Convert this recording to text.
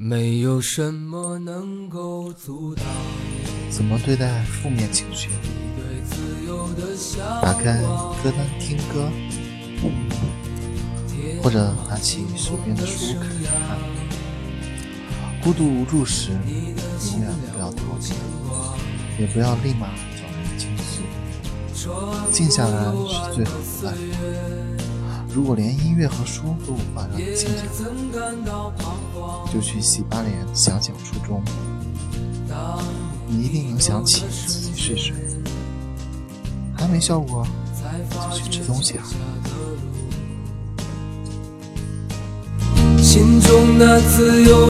没有什么能够阻挡怎么对待负面情绪？打开往。歌单听歌，或者拿起手边的书看一看。孤独无助时，永远不要逃避，也不要立马找人倾诉，静下来是最好的办法。如果连音乐和书都无法让你静下来，就去洗把脸，想想初衷，你一定能想起自己是谁。还没效果，才发就去吃东西啊。心中的自由。